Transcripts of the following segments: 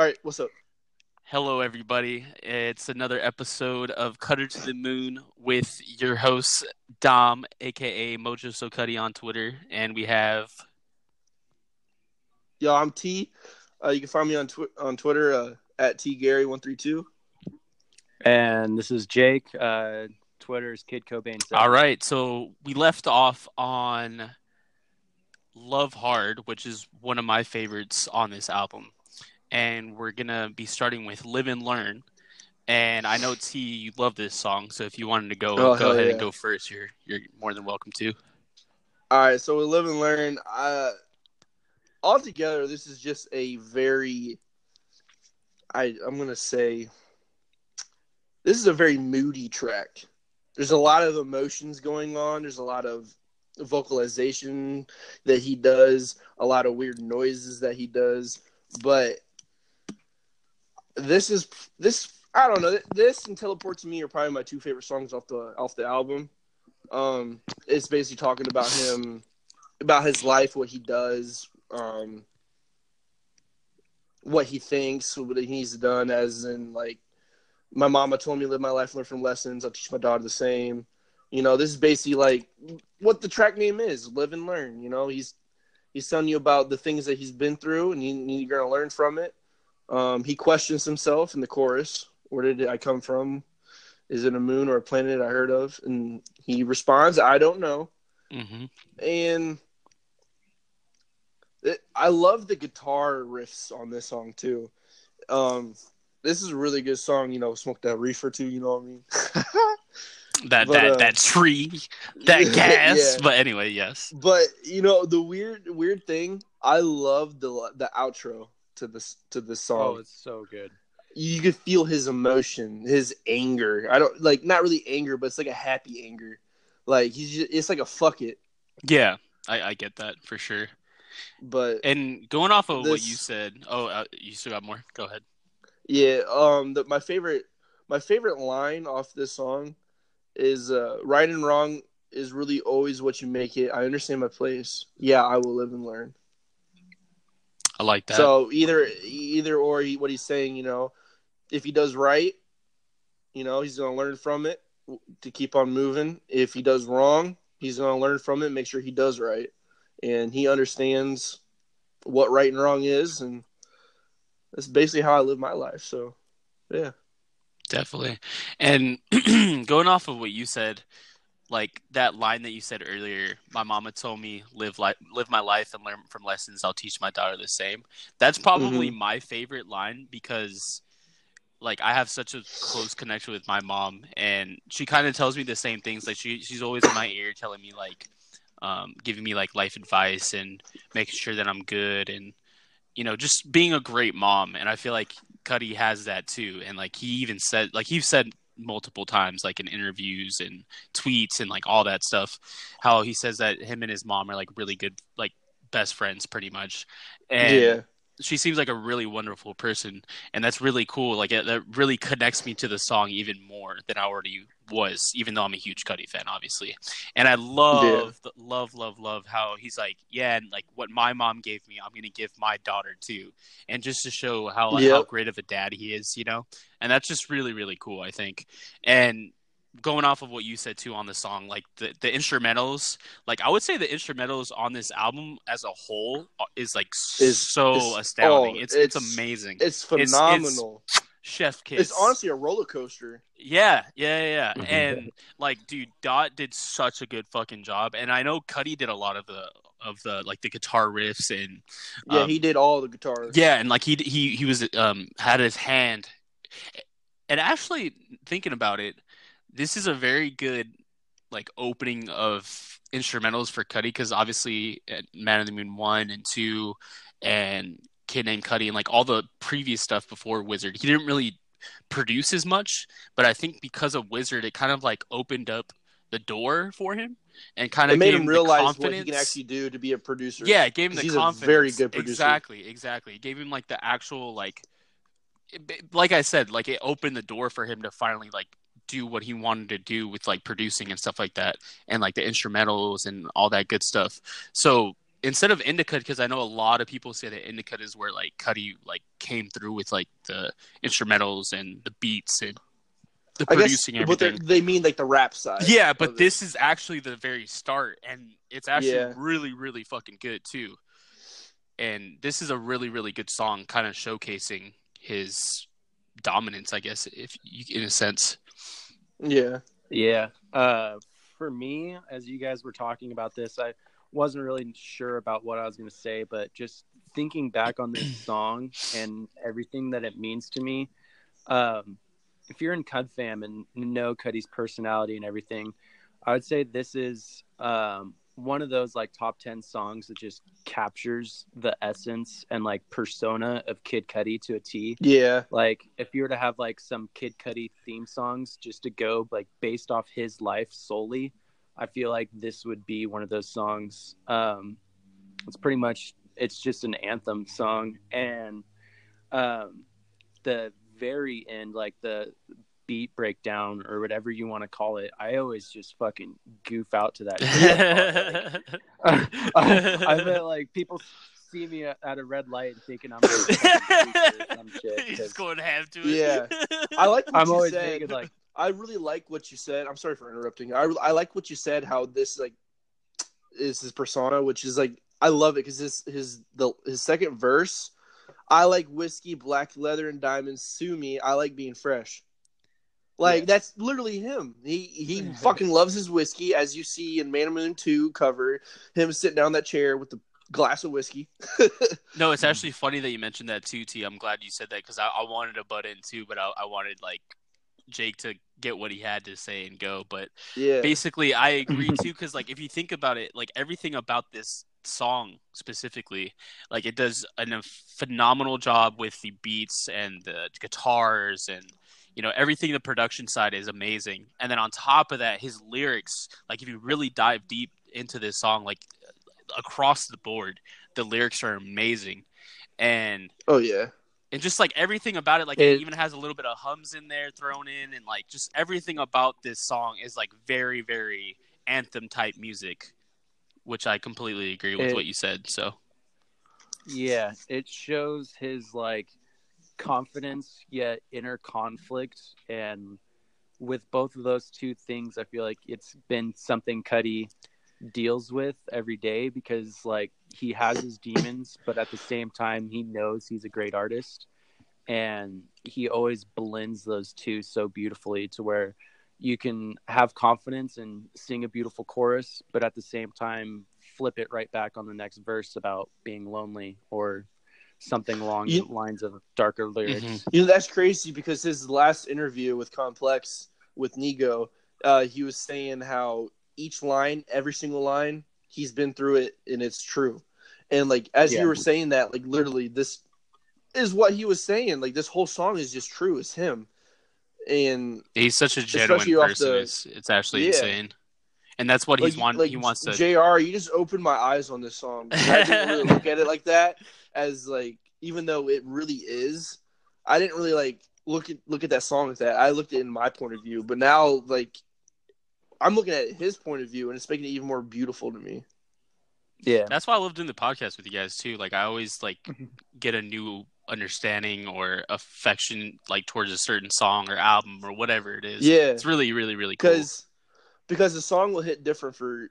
All right, what's up? Hello, everybody. It's another episode of Cutter to the Moon with your host, Dom, aka Mojo So Cuddy on Twitter. And we have. Yo, I'm T. Uh, you can find me on tw- on Twitter uh, at T Gary one three two. And this is Jake. Uh, Twitter's Kid Cobain. All right. So we left off on Love Hard, which is one of my favorites on this album. And we're going to be starting with Live and Learn. And I know T, you love this song, so if you wanted to go, Oh, go ahead yeah. and go first. You're you're more than welcome to. All right, so we live and learn. Uh, altogether, this is just a very, I I'm gonna say, this is a very moody track. There's a lot of emotions going on. There's a lot of vocalization that he does, a lot of weird noises that he does, but this is this I don't know this and Teleport to Me are probably my two favorite songs off the off the album. Um, it's basically talking about him, about his life, what he does, um, what he thinks, what he's done. As in, like, my mama told me live my life, learn from lessons. I'll teach my daughter the same. You know, this is basically like what the track name is: live and learn. You know, he's he's telling you about the things that he's been through, and you, you're gonna learn from it. Um, he questions himself in the chorus: Where did I come from? Is it a moon or a planet I heard of? And he responds, I don't know. hmm And it, I love the guitar riffs on this song too. Um, this is a really good song, you know, smoke that reefer too, you know what I mean? That But, that uh, that tree, that gas. Yeah. But anyway, yes. But you know, the weird weird thing, I love the the outro to this to this song. Oh, it's so good. you could feel his emotion, his anger. I don't like not really anger, but it's like a happy anger. Like he's just, it's like a fuck it. Yeah, I, I get that for sure. But And going off of what you said, oh, uh, you still got more. Go ahead. yeah, um, the, my favorite my favorite line off this song is uh, "Right and wrong is really always what you make it." I understand my place. Yeah, I will live and learn. I like that. So either either or he, what he's saying, you know, if he does right, you know, he's gonna learn from it to keep on moving. If he does wrong, he's gonna learn from it, make sure he does right, and he understands what right and wrong is, and that's basically how I live my life. So, yeah, Definitely. And going off of what you said, like that line that you said earlier, my mama told me live life, live my life and learn from lessons. I'll teach my daughter the same. That's probably my favorite line because like I have such a close connection with my mom and she kind of tells me the same things like she she's always in my ear telling me like um giving me like life advice and making sure that I'm good and you know just being a great mom and I feel like Cuddy has that too and like he even said like he said multiple times like in interviews and tweets and like all that stuff how he says that him and his mom are like really good like best friends pretty much. And yeah, she seems like a really wonderful person and that's really cool. Like it, that really connects me to the song even more than i already was even though i'm a huge Cudi fan obviously. And i love the, love love love how he's like yeah and like what my mom gave me i'm gonna give my daughter too. And just to show how how great of a dad he is you know? And that's just really really cool i think. And going off of what you said too on the song like the, the instrumentals like i would say the instrumentals on this album as a whole is like Is- so is- astounding oh, it's, it's it's- amazing it's it's- phenomenal. chef kiss It's, honestly a roller coaster. yeah yeah yeah, yeah. Mhm. and like dude dot did such a good fucking job and i know Cudi did a lot of the of the like the guitar riffs and Yeah, Um, he did all the guitars. yeah, and like he he he was um had his hand, and actually thinking about it, this is a very good like opening of instrumentals for Cudi because obviously at Man of the Moon one and two, and Kid Named Cudi and like all the previous stuff before Wizard, he didn't really produce as much, but I think because of Wizard, it kind of like opened up the door for him and kind it of made him realize what he can actually do to be a producer. Yeah, it gave him the he's a very good producer. Exactly, exactly. It gave him like the actual like, like I said, like it opened the door for him to finally like do what he wanted to do with like producing and stuff like that, and like the instrumentals and all that good stuff. So instead of Indicud because i know a lot of people say that Indicud is where like Cudi like came through with like the instrumentals and the beats and the I guess, producing but they're- everything they mean like the rap side. yeah but this is actually the very start and it's actually Yeah. really really fucking good too and this is a really really good song kind of showcasing his dominance i guess if you in a sense yeah, Yeah. Uh, for me, as you guys were talking about this, I wasn't really sure about what I was going to say, but just thinking back on this song and everything that it means to me, um, if you're in Cud fam and know Cudi's personality and everything, I would say this is um, one of those like top 10 songs that just captures the essence and like persona of Kid Cudi to a T. Yeah, like if you were to have like some Kid Cudi theme songs just to go like based off his life solely, I feel like this would be one of those songs. Um, it's pretty much it's just an anthem song, and um, the very end, like the beat breakdown or whatever you want to call it, I always just fucking goof out to that. I, I bet like people see me at at a red light and thinking I'm like, some shit. He's 'cause going to have to Yeah. I like. What I'm you always said. thinking like I really like what you said. I'm sorry for interrupting. I I like what you said. How this like is his persona, which is like I love it because his his the his second verse. I like whiskey, black leather, and diamonds. Sue me. I like being fresh. Like Yeah. that's literally him. He he fucking loves his whiskey, as you see in Man of Moon Two cover. Him sitting down that chair with the glass of whiskey. No, it's actually funny that you mentioned that too, T. I'm glad you said that because I, I wanted to butt in too, but I, I wanted like Jake to get what he had to say and go. But yeah, basically, I agree too because like if you think about it, like everything about this song specifically, like it does an, a phenomenal job with the beats and the guitars and you know everything. The production side is amazing, and then on top of that, his lyrics. Like if you really dive deep into this song, like across the board, the lyrics are amazing, and oh yeah, and just like everything about it, like it, It- even has a little bit of hums in there thrown in, and like just everything about this song is like very, very anthem type music, which I completely agree with It- what you said. So Yeah, it shows his like confidence yet inner conflict. And with both of those two things I feel like it's been something Cudi deals with every day because like he has his demons but at the same time he knows he's a great artist. And he always blends those two so beautifully to where you can have confidence and sing a beautiful chorus but at the same time flip it right back on the next verse about being lonely or something along You- the lines of darker lyrics. Mhm. You know that's crazy because his last interview with Complex with Nigo, uh, he was saying how each line, every single line, he's been through it and it's true. And like as Yeah. you were saying that, like literally this is what he was saying. Like this whole song is just true. It's him. And he's such a genuine person. the- it's, it's actually Yeah. insane, and that's what he's like, want. like he wants to. Jr. You just opened my eyes on this song. I didn't really look at it like that as like even though it really is. I didn't really like look at look at that song as that. I looked at it in my point of view, but now like I'm looking at his point of view, and it's making it even more beautiful to me. Yeah. That's why I love doing the podcast with you guys too. Like I always like Mm-hmm. get a new understanding or affection like towards a certain song or album or whatever it is. Yeah, It's really, really, really cool. because because the song will hit different for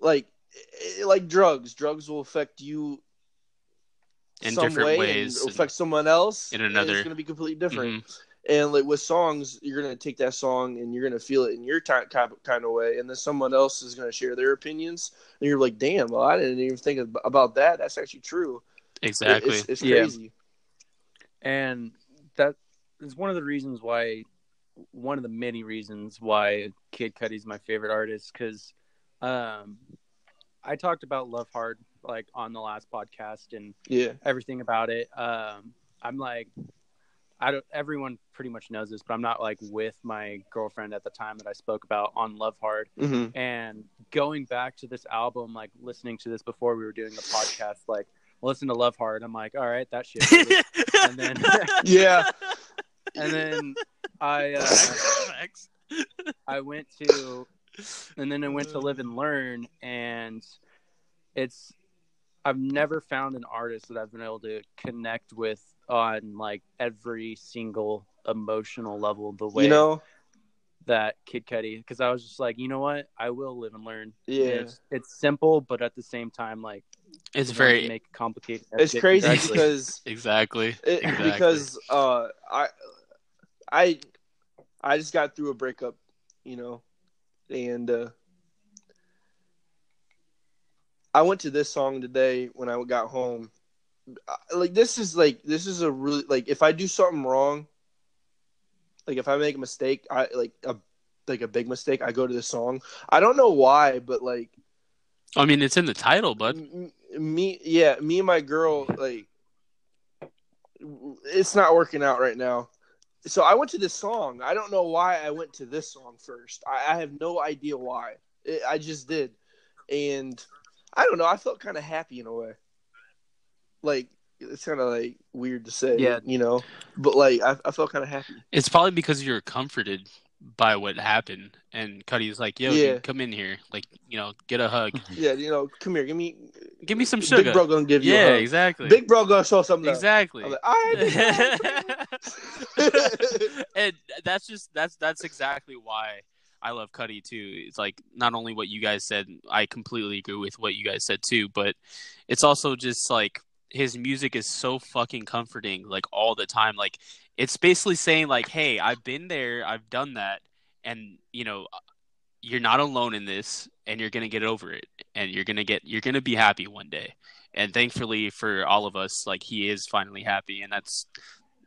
like like drugs. Drugs will affect you In some different way ways and and affect someone else in and another- It's going to be completely different. Mhm. And like with songs, you're gonna take that song and you're gonna feel it in your ty- kind of, kind of way, and then someone else is gonna share their opinions, and you're like, "Damn, well, I didn't even think about that. That's actually true." It- Exactly. it's, it's Yeah. crazy. and that is one of the reasons why one of the many reasons why Kid Cudi's my favorite artist because um, I talked about Love Hard like on the last podcast and Yeah, everything about it. Um, I'm like, I don't. Everyone pretty much knows this, but I'm not like with my girlfriend at the time that I spoke about on Love Hard. mm-hmm. And going back to this album, like listening to this before we were doing the podcast, like listen to Love Hard. I'm like, all right, that shit. and then yeah, and then I uh, I went to and then I went to live and learn and it's I've never found an artist that I've been able to connect with on like every single emotional level the way You know, that Kid Cudi because I was just like, you know what, I will live and learn. yeah. It's, it's simple, but at the same time, like It's very make it complicated. It's crazy Exactly. because exactly. it, Exactly. because uh I I I just got through a breakup, you know, and uh I went to this song today when I got home. Like this is like this is a really like if I do something wrong, like if I make a mistake, I like a like a big mistake, I go to this song. I don't know why, but like I mean, it's in the title, bud. M- me yeah me and my girl like it's not working out right now so i went to this song i don't know why i went to this song first i, I have no idea why it, i just did and i don't know. I felt kind of happy in a way. Like it's kind of like weird to say Yeah. you know? But like i, I felt kind of happy. It's probably because you're comforted by what happened, and Cudi's like, "Yo, Yeah. dude, come in here, like, you know, get a hug, mm-hmm. yeah you know come here. Give me give me some sugar." big bro gonna give you yeah, exactly. big bro gonna show something exactly. I'm like, all right, and that's just that's that's exactly why I love Cudi too. It's like not only what you guys said, I completely agree with what you guys said too, but it's also just like his music is so fucking comforting like all the time. Like it's basically saying like, "Hey, I've been there, I've done that, and you know, you're not alone in this, and you're gonna get over it, and you're gonna get you're gonna be happy one day." And thankfully for all of us, like he is finally happy, and that's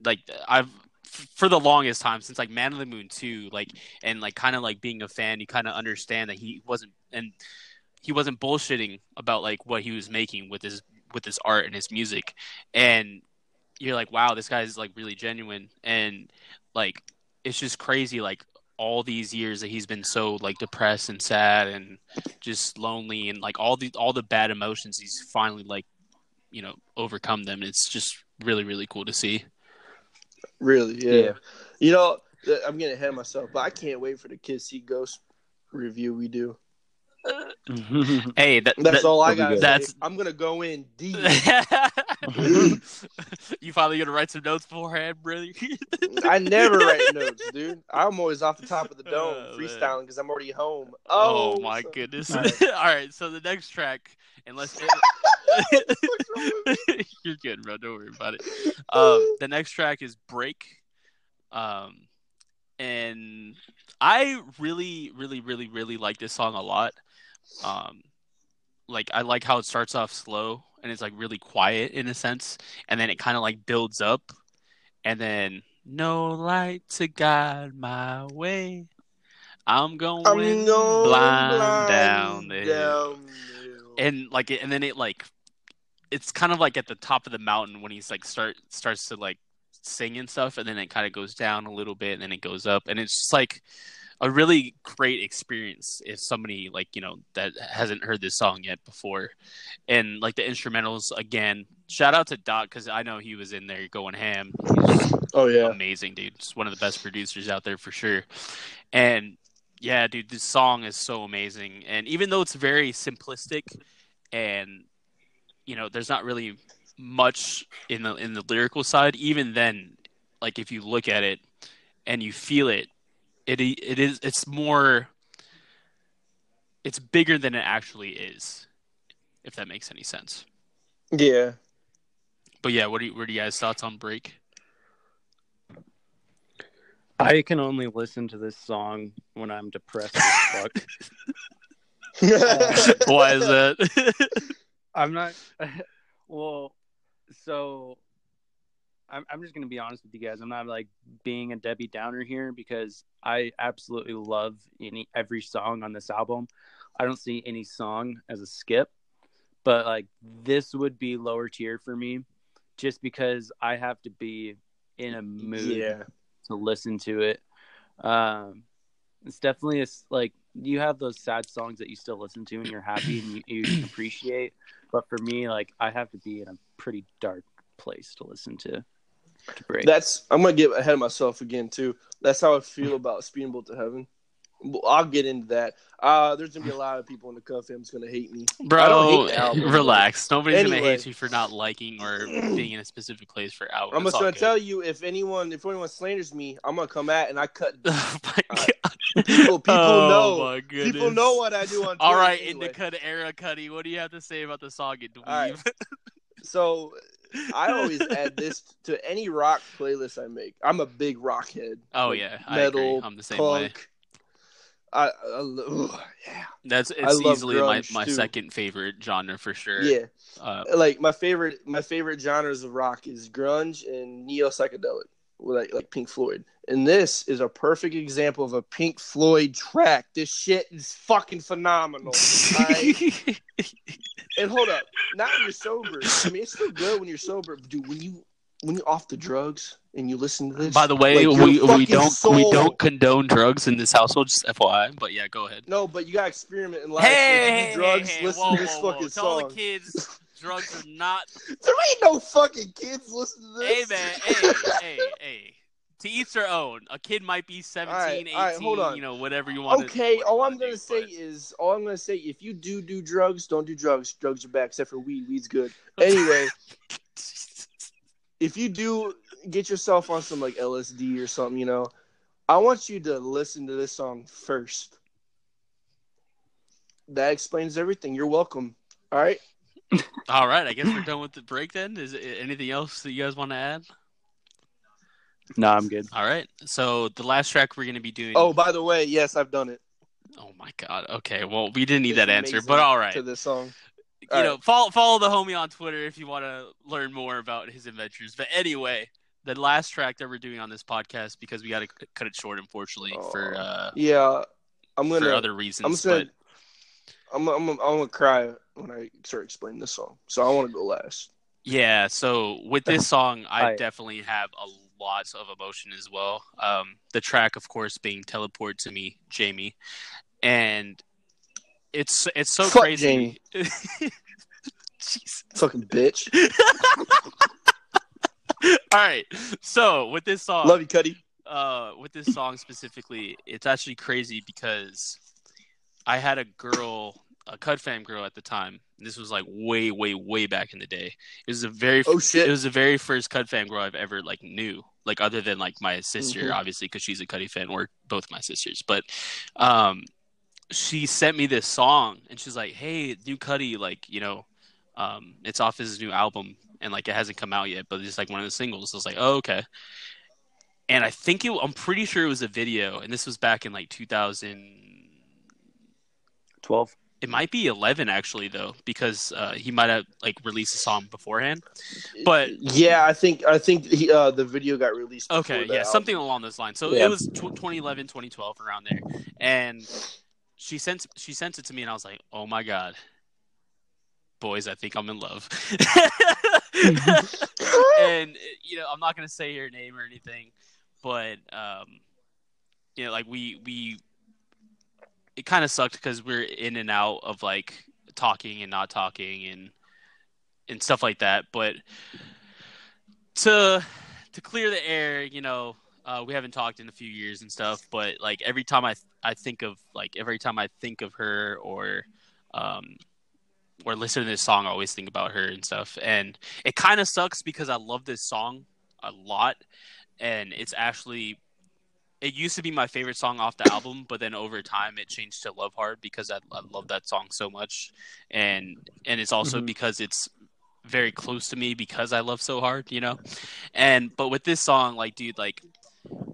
like I've for the longest time since like Man of the Moon 2 like and like kind of like being a fan you kind of understand that he wasn't and he wasn't bullshitting about like what he was making with his with his art and his music. And you're like wow this guy's like really genuine. And like it's just crazy like all these years that he's been so like depressed and sad and just lonely and like all the all the bad emotions he's finally like you know overcome them. It's just really really cool to see Really, yeah. Yeah. You know, I'm getting ahead of myself, but I can't wait for the Kids See Ghost review we do. hey that, That's that- all I got. good. That's- I'm gonna go in deep. you finally gonna write some notes beforehand, brother? I never write notes, dude. I'm always off the top of the oh, dome Oh, freestyling because I'm already home. Oh, Oh, my so- goodness! All All right. right. so the next track, unless you're good, bro, don't worry about it. Um, the next track is "Break," um, and I really, really, really, really like this song a lot. Um, like I like how it starts off slow and it's like really quiet in a sense, and then it kind of like builds up, and then no light to guide my way. I'm going, I'm going blind, blind down down the hill. And like, and then it like, it's kind of like at the top of the mountain when he's like start starts to like sing and stuff, and then it kind of goes down a little bit, and then it goes up, and it's just like a really great experience if somebody like you know that hasn't heard this song yet before. And like the instrumentals again shout out to Dot because i know he was in there going ham. Oh yeah, amazing dude. Just one of the best producers out there for sure. And yeah dude this song is so amazing. And even though it's very simplistic and you know there's not really much in the in the lyrical side even then like if you look at it and you feel it it it is it's more it's bigger than it actually is if that makes any sense. Yeah. but yeah what do you what are you guys thoughts on break I can only listen to this song when I'm depressed as fuck. why is that I'm not. well, so I'm I'm just gonna be honest with you guys. I'm not like being a Debbie Downer here because I absolutely love any every song on this album. I don't see any song as a skip, but like this would be lower tier for me, just because I have to be in a mood yeah. To listen to it. Um, it's definitely a, like you have those sad songs that you still listen to and you're happy and you, you appreciate. But for me, like I have to be in a pretty dark place to listen to. To break. That's I'm gonna get ahead of myself again too. That's how I feel about Speedboat to Heaven. Well, I'll get into that. Uh, there's gonna be a lot of people in the Cuff fams gonna hate me. Bro, hate album, relax. Nobody's gonna hate you for not liking or being in a specific place for hours. I'm It's just gonna good. tell you if anyone if anyone slanders me, I'm gonna come at and I cut. Oh my Uh, god. People- people oh know. People know what I do on. All Twitter right, anyway. Indicud era Cudi, what do you have to say about the song it All right. dweeb? So I always add this to any rock playlist I make. I'm a big rock head. Oh Like, yeah, I metal, agree. I'm the same way. I, I yeah, That's it's easily my, my too. second favorite genre for sure. yeah. Uh, Like my favorite, my favorite genres of rock is grunge and neo psychedelic, like like Pink Floyd. And this is a perfect example of a Pink Floyd track. This shit is fucking phenomenal. And hold up, not when you're sober. I mean, it's still good when you're sober, but dude. When you when you're off the drugs and you listen to this, By the way, like, we we don't we don't condone drugs in this household. Just FYI. But yeah, go ahead. No, but you gotta experiment in life. If you do drugs, listen whoa, to this whoa, whoa. fucking Tell the kids drugs are not. There ain't no fucking kids listening to this. hey man, hey, hey, hey. To each their own. A kid might be 17, Alright, 18, alright, hold on. you know, whatever you want. Okay, what you all I'm gonna do, say but- is, all I'm gonna say, if you do do drugs, don't do drugs. Drugs are bad, except for weed. Weed's good. Anyway, if you do get yourself on some like LSD or something, you know, I want you to listen to this song first. That explains everything. You're welcome. All right. All right, I guess we're done with the break then. Is it anything else that you guys want to add? No, I'm good. All right. So the last track we're going to be doing. Oh, by the way, yes, I've done it. Oh my god. Okay. Well, we didn't need It's that answer, but all right. To this song. You all know, follow follow the homie on Twitter if you want to learn more about his adventures. But anyway, the last track that we're doing on this podcast because we got to cut it short, unfortunately, for Oh, uh, Yeah, I'm gonna. other reasons. I'm gonna. but I'm, I'm, I'm gonna cry when I start explaining this song. So I want to go last. yeah, so with this song, I definitely have a lot of emotion as well. Um, the track, of course, being "Teleport to Me," Jamie, and it's it's so Fuck crazy. Fucking bitch. All right. So with this song, Love you, Cudi. uh, with this song specifically, it's actually crazy because I had a girl, a Cud fam girl at the time. This was like way, way, way back in the day. It was the very, Oh, shit. It was the very first Cud fam girl I've ever like knew, like other than like my sister, Mhm. obviously, because she's a Cudi fan, or both my sisters. But, um, she sent me this song, and she's like, "Hey, new Cudi, like you know, um, it's off his new album." And like it hasn't come out yet, but it's like one of the singles. I was like, "Oh, okay." and I think it, I'm pretty sure it was a video, and this was back in like 2012. It might be 11 actually though, because uh, he might have like released a song beforehand. But- yeah, I think I think he, uh, the video got released. Okay, yeah, album. something along those lines. So Yeah. it was tw 2011, 2012 around there, and she sent she sent it to me, and I was like, oh my god, boys, I think I'm in love. and you know, I'm not gonna say her name or anything, but um, you know, like we we, it kind of sucked because we're in and out of like talking and not talking and and stuff like that. But to to clear the air, you know, uh, we haven't talked in a few years and stuff. But like every time I I think of like every time I think of her or um or listen to this song, I always think about her and stuff. And it kind of sucks because I love this song a lot, and it's actually it used to be my favorite song off the album, but then over time it changed to Love Hard because I, I love that song so much, and and it's also Mhm. because it's very close to me because I love so hard, you know. And but with this song, like, dude, like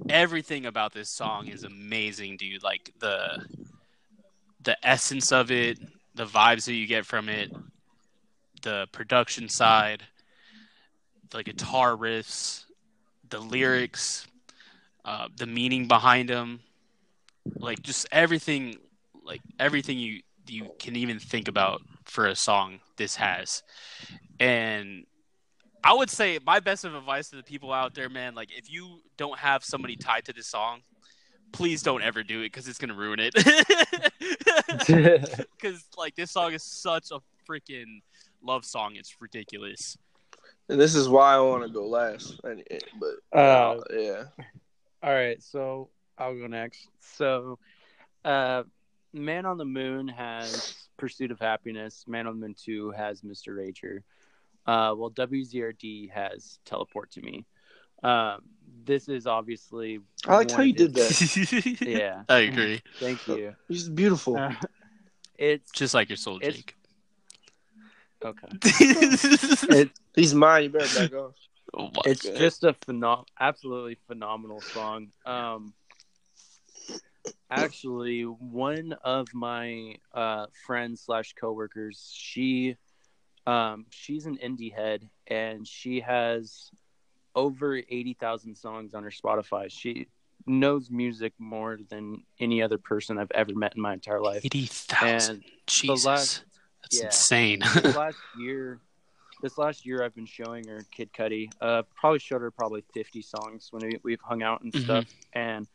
everything about this song is amazing, dude. Like the the essence of it, the vibes that you get from it, the production side, the guitar riffs, the lyrics, uh, the meaning behind them, like just everything, like everything you you can even think about for a song this has, and I would say my best of advice to the people out there, man, like if you don't have somebody tied to this song, please don't ever do it because it's gonna ruin it. Because like this song is such a freaking love song, it's ridiculous. and this is why I want to go last. And, but Uh, yeah, All right, so I'll go next. So, Uh, Man on the Moon has Pursuit of Happiness. Man on the Moon Two has Mr. Rager. Uh, well, WZRD has Teleport to Me. Um, this is obviously. I liked how you did that. Yeah, I agree. thank you. He's beautiful. Uh, it's Just like your soul, It's- Jake. okay. oh It, He's mine. You better back off. my it's God. just a phenom- absolutely phenomenal song. Um, actually, one of my uh, friends slash coworkers, she, um, she's an indie head, and she has over eighty thousand songs on her Spotify. She knows music more than any other person I've ever met in my entire life. eighty thousand. And Jesus, last- that's yeah. insane. last year, this last year, I've been showing her Kid Cudi. Uh, probably showed her probably fifty songs when we, we've hung out and Mhm. stuff. And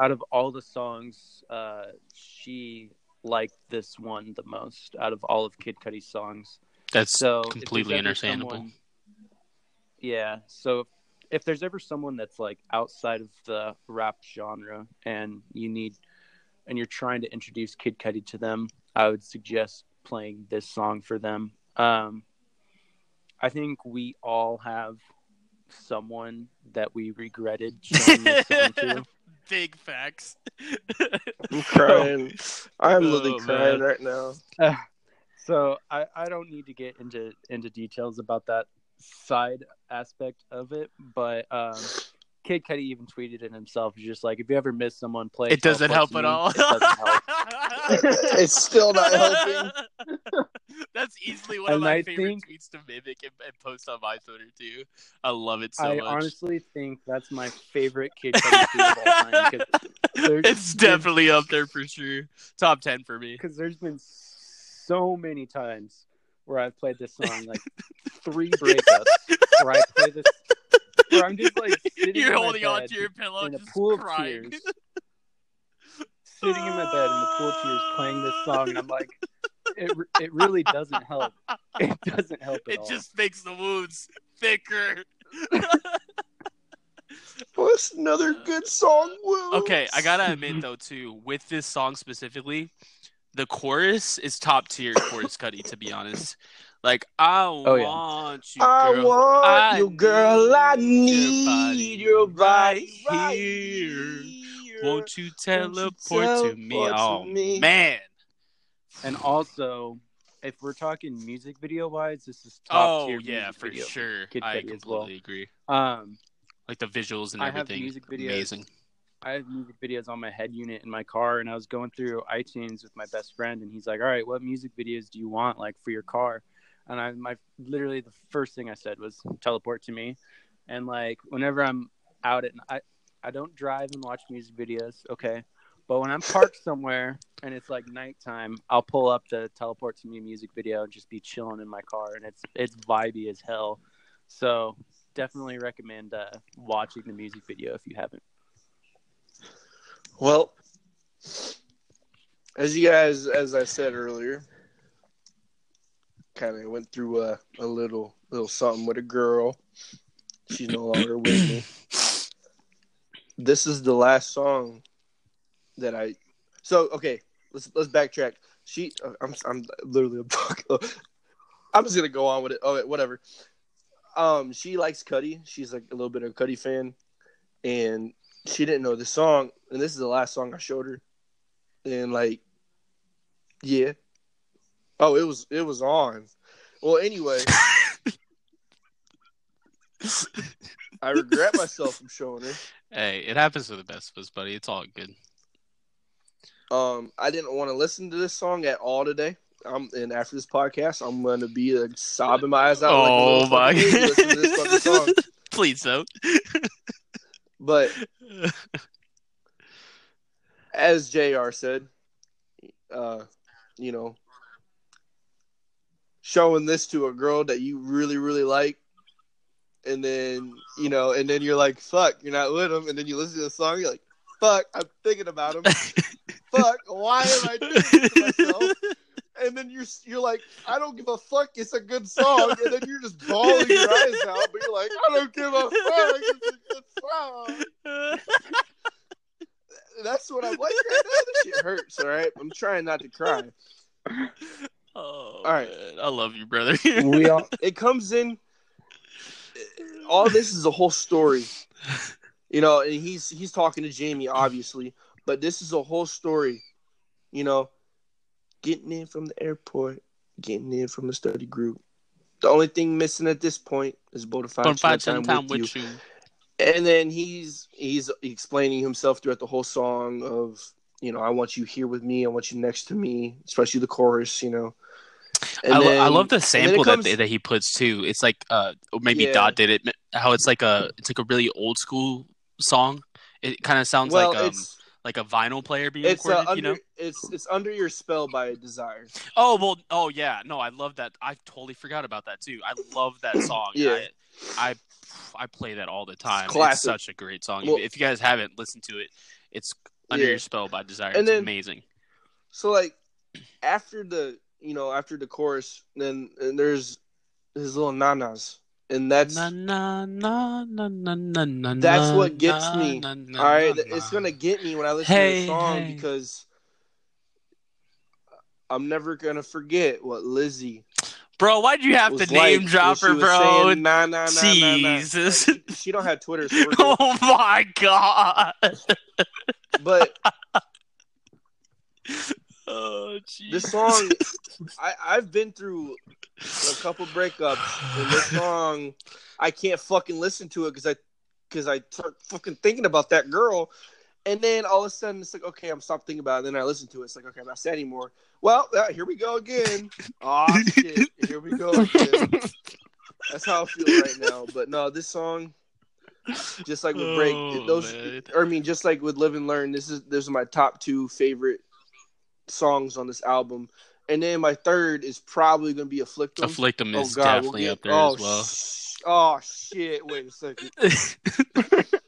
out of all the songs, uh, she liked this one the most out of all of Kid Cudi's songs. That's So completely understandable. someone- yeah. So if there's ever someone that's like outside of the rap genre and you need and you're trying to introduce Kid Cudi to them, I would suggest playing this song for them. Um, I think we all have someone that we regretted showing this song to. Big facts. I'm crying. I'm literally Oh, crying man. right now. So I, I don't need to get into into details about that side aspect of it, but um, Kid Cudi even tweeted it himself. He's just like, if you ever miss someone, play. It doesn't help at Me." all. It help. it's still not helping. That's easily one of my I favorite think- tweets to mimic and, and post on my Twitter too. I love it so I much. I honestly think that's my favorite Kid Cudi tweet of all time because there's it's been- definitely up there for sure. Top ten for me. because there's been so many times where I've played this song, like three breakups, where I play this, where I'm just like sitting You're in my holding bed on to your pillow, in a just pool of tears, sitting in my bed in the pool of tears, playing this song, and I'm like, it it really doesn't help. It doesn't help at It all. just makes the wounds thicker. What's another good song? Wounds? Okay, I gotta admit though too, with this song specifically, the chorus is top tier chorus Cudi. To be honest, like I Oh, yeah. want you, I girl. want I you, girl. I need your need your body right right here. here. Won't you teleport to teleport me? to Oh me? man! and also, if we're talking music video wise, this is top Oh tier. yeah, music for video. sure. Kid I Cudi as well. completely agree. Um, Like the visuals and I have everything, music videos. amazing. I have music videos on my head unit in my car, and I was going through iTunes with my best friend, and he's like, "All right, what music videos do you want like for your car?" And I, my literally the first thing I said was "Teleport to Me," and like whenever I'm out at, I, I don't drive and watch music videos, okay, but when I'm parked somewhere and it's like nighttime, I'll pull up the "Teleport to Me" music video and just be chilling in my car, and it's it's vibey as hell. So definitely recommend uh, watching the music video if you haven't. Well, as you guys, as I said earlier, kind of went through a, a little little something with a girl. She's no longer with me. This is the last song that I. So okay, let's let's backtrack. She, uh, I'm I'm literally a buck. I'm just gonna go on with it. Oh, whatever. Um, she likes Cudi. She's like a little bit of a Cudi fan, and she didn't know the song, and this is the last song I showed her. And like, yeah. Oh, it was it was on. Well, anyway, I regret myself from showing her. Hey, it happens to the best of us, buddy. It's all good. Um, I didn't want to listen to this song at all today. I'm and after this podcast, I'm gonna be like, sobbing my eyes out. Oh little my! to this fucking song. Please don't. But as Jr. said, uh, you know, showing this to a girl that you really, really like, and then you know, and then you're like, "Fuck," you're not with him, and then you listen to the song, you're like, "Fuck," I'm thinking about him. Fuck, why am I doing this to myself? And then you're you're like, I don't give a fuck. It's a good song, and then you're just bawling your eyes out, but you're like, I don't give a fuck. It's a good song. That's what I'm like right now. This shit it hurts. All right, I'm trying not to cry. Oh, All right. man. I love you, brother. We all it comes in. All this is a whole story, you know. And he's he's talking to Jamie, obviously, but this is a whole story, you know. Getting in from the airport, getting in from the study group. The only thing missing at this point is Bonafide Bonafide spend spend time time with you. with you. And then he's he's explaining himself throughout the whole song of you know I want you here with me, I want you next to me, especially the chorus, you know. And I, lo- I love the sample comes- that that he puts too. It's like uh maybe Yeah. Dot did it. How it's like a it's like a really old school song. It kind of sounds well, like um it's like a vinyl player being it's uh, recorded. under you know? it's it's under your spell by Desire. Oh well. Oh yeah. No, I love that. I totally forgot about that too. I love that song. Yeah. I, I I play that all the time. It's, classic. such a great song. Well- if you guys haven't listened to it, it's Under Yeah. Your Spell by Desire. And it's then- amazing. So like after the you know after the chorus, then and there's his little nanas, and that's Na, na, na, na, na, na, na, That's what gets na, me. na, na, all right. na, It's gonna get me when I listen Hey, to the song hey. because I'm never gonna forget what Lizzie Bro, why'd you have to name like drop her, bro? saying, nah, nah, nah, nah, nah. Like, she, she don't have Twitter, so oh my god. but Oh, this song, I, I've been through a couple breakups, and this song, I can't fucking listen to it because I, because I start fucking thinking about that girl, and then all of a sudden it's like, okay, I'm stopped thinking about it. And then I listen to it, it's like, okay, I'm not sad anymore. Well, uh, here we go again. Oh shit, here we go again. That's how I feel right now. But no, this song, just like with Break, Oh, those, man. or I mean, just like with Live and Learn, this is those are my top two favorite songs on this album. And then my third is probably gonna be Efflictim. Efflictim Oh is God, we'll definitely get- up there oh, as well. sh- oh shit! Wait a second.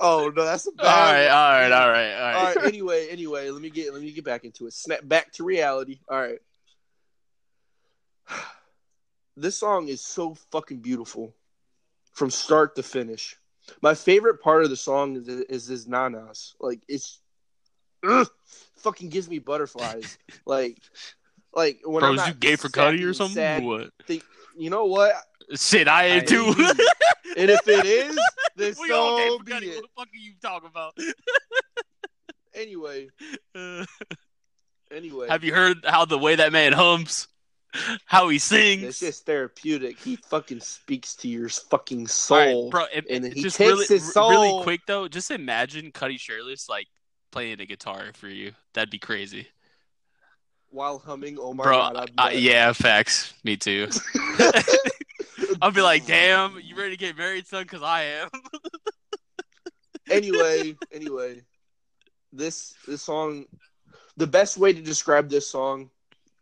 Oh no, that's a all bad. right, one. all right, all right, all All right. right. Anyway, anyway, let me get let me get back into it. Snap back to reality. All right. This song is so fucking beautiful, from start to finish. My favorite part of the song is is his nanas. Like it's, ugh, fucking gives me butterflies. like, like when Bro, I'm not you gay for Cudi or something? sad, what? you know what? Shit, I am too. And if it is, then we all gay so for be Cudi. it. What the fuck are you talking about? Anyway, Uh, anyway. have you heard how the way that man hums? How he sings? It's just therapeutic. He fucking speaks to your fucking soul. right, bro. It, and it he just takes really, his r- really quick though. Just imagine Cudi shirtless, like playing a guitar for you. That'd be crazy, while humming. Oh my bro. god! I'd uh, yeah, facts. Me too. I'll be like, damn, you ready to get married, son? Because I am. anyway, anyway, this this song, the best way to describe this song,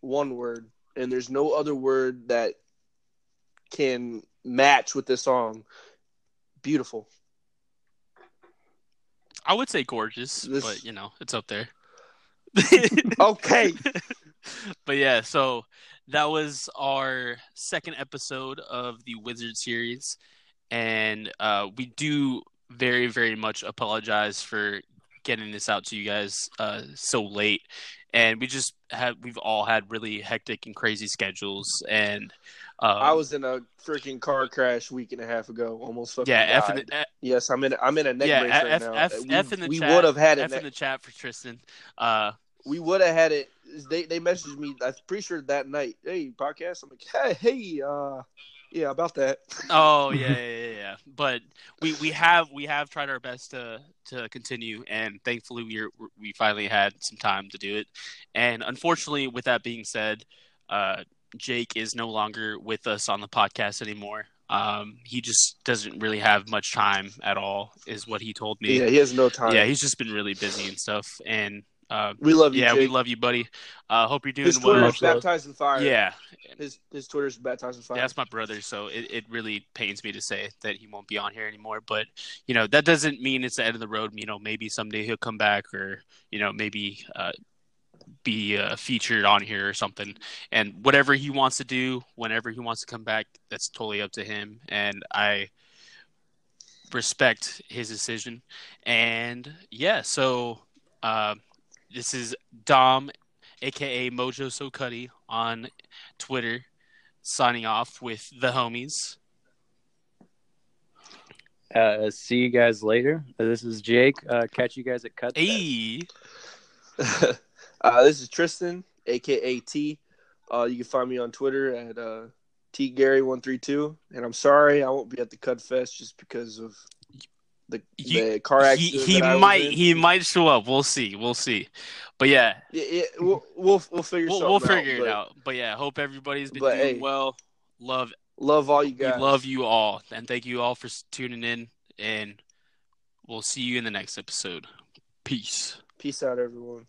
one word, and there's no other word that can match with this song. Beautiful. I would say gorgeous, This- but you know, it's up there. Okay. but yeah, so that was our second episode of the Wizard series, and uh, we do very, very much apologize for getting this out to you guys uh, so late. And we just have we've all had really hectic and crazy schedules, and um, I was in a freaking car crash week and a half ago. Almost fucking yeah, F died. the, Yes, I'm in. A, I'm in a neck yeah, brace right F, now. F, we F in the we chat. would have had it. F in the chat for Tristan. Uh, we would have had it. They they messaged me. I'm pretty sure that night. Hey, podcast. I'm like, hey, hey, uh, yeah, about that. Oh yeah, yeah, yeah, yeah. But we we have we have tried our best to to continue, and thankfully we we finally had some time to do it. And unfortunately, with that being said, uh, Jake is no longer with us on the podcast anymore. Um, he just doesn't really have much time at all, is what he told me. Yeah, he has no time. Yeah, he's just been really busy and stuff. And uh, we love you. yeah, we love you, buddy. Uh, hope you're doing His well. is baptized in fire. Yeah, his his Twitter's baptized in fire. that's my brother, so it, it really pains me to say that he won't be on here anymore. But you know that doesn't mean it's the end of the road. You know, maybe someday he'll come back, or you know, maybe uh, be uh, featured on here or something. And whatever he wants to do, whenever he wants to come back, that's totally up to him. And I respect his decision. And yeah, so uh, this is Dom, aka Mojo So Cuddy, on Twitter, signing off with the homies. Uh, see you guys later. This is Jake. Uh, catch you guys at Cut. Hey, uh, this is Tristan, aka T. Uh, you can find me on Twitter at uh, T Gary one three two. And I'm sorry I won't be at the Cut Fest just because of the, He- the car he, accident. he was might he might show up. We'll see. We'll see. But yeah, Yeah, yeah, we'll, we'll we'll figure we'll, we'll out, figure it but out. But yeah, hope everybody's been doing hey. well. Love Love all you we guys. love you all, and thank you all for tuning in. And we'll see you in the next episode. Peace. Peace out, everyone.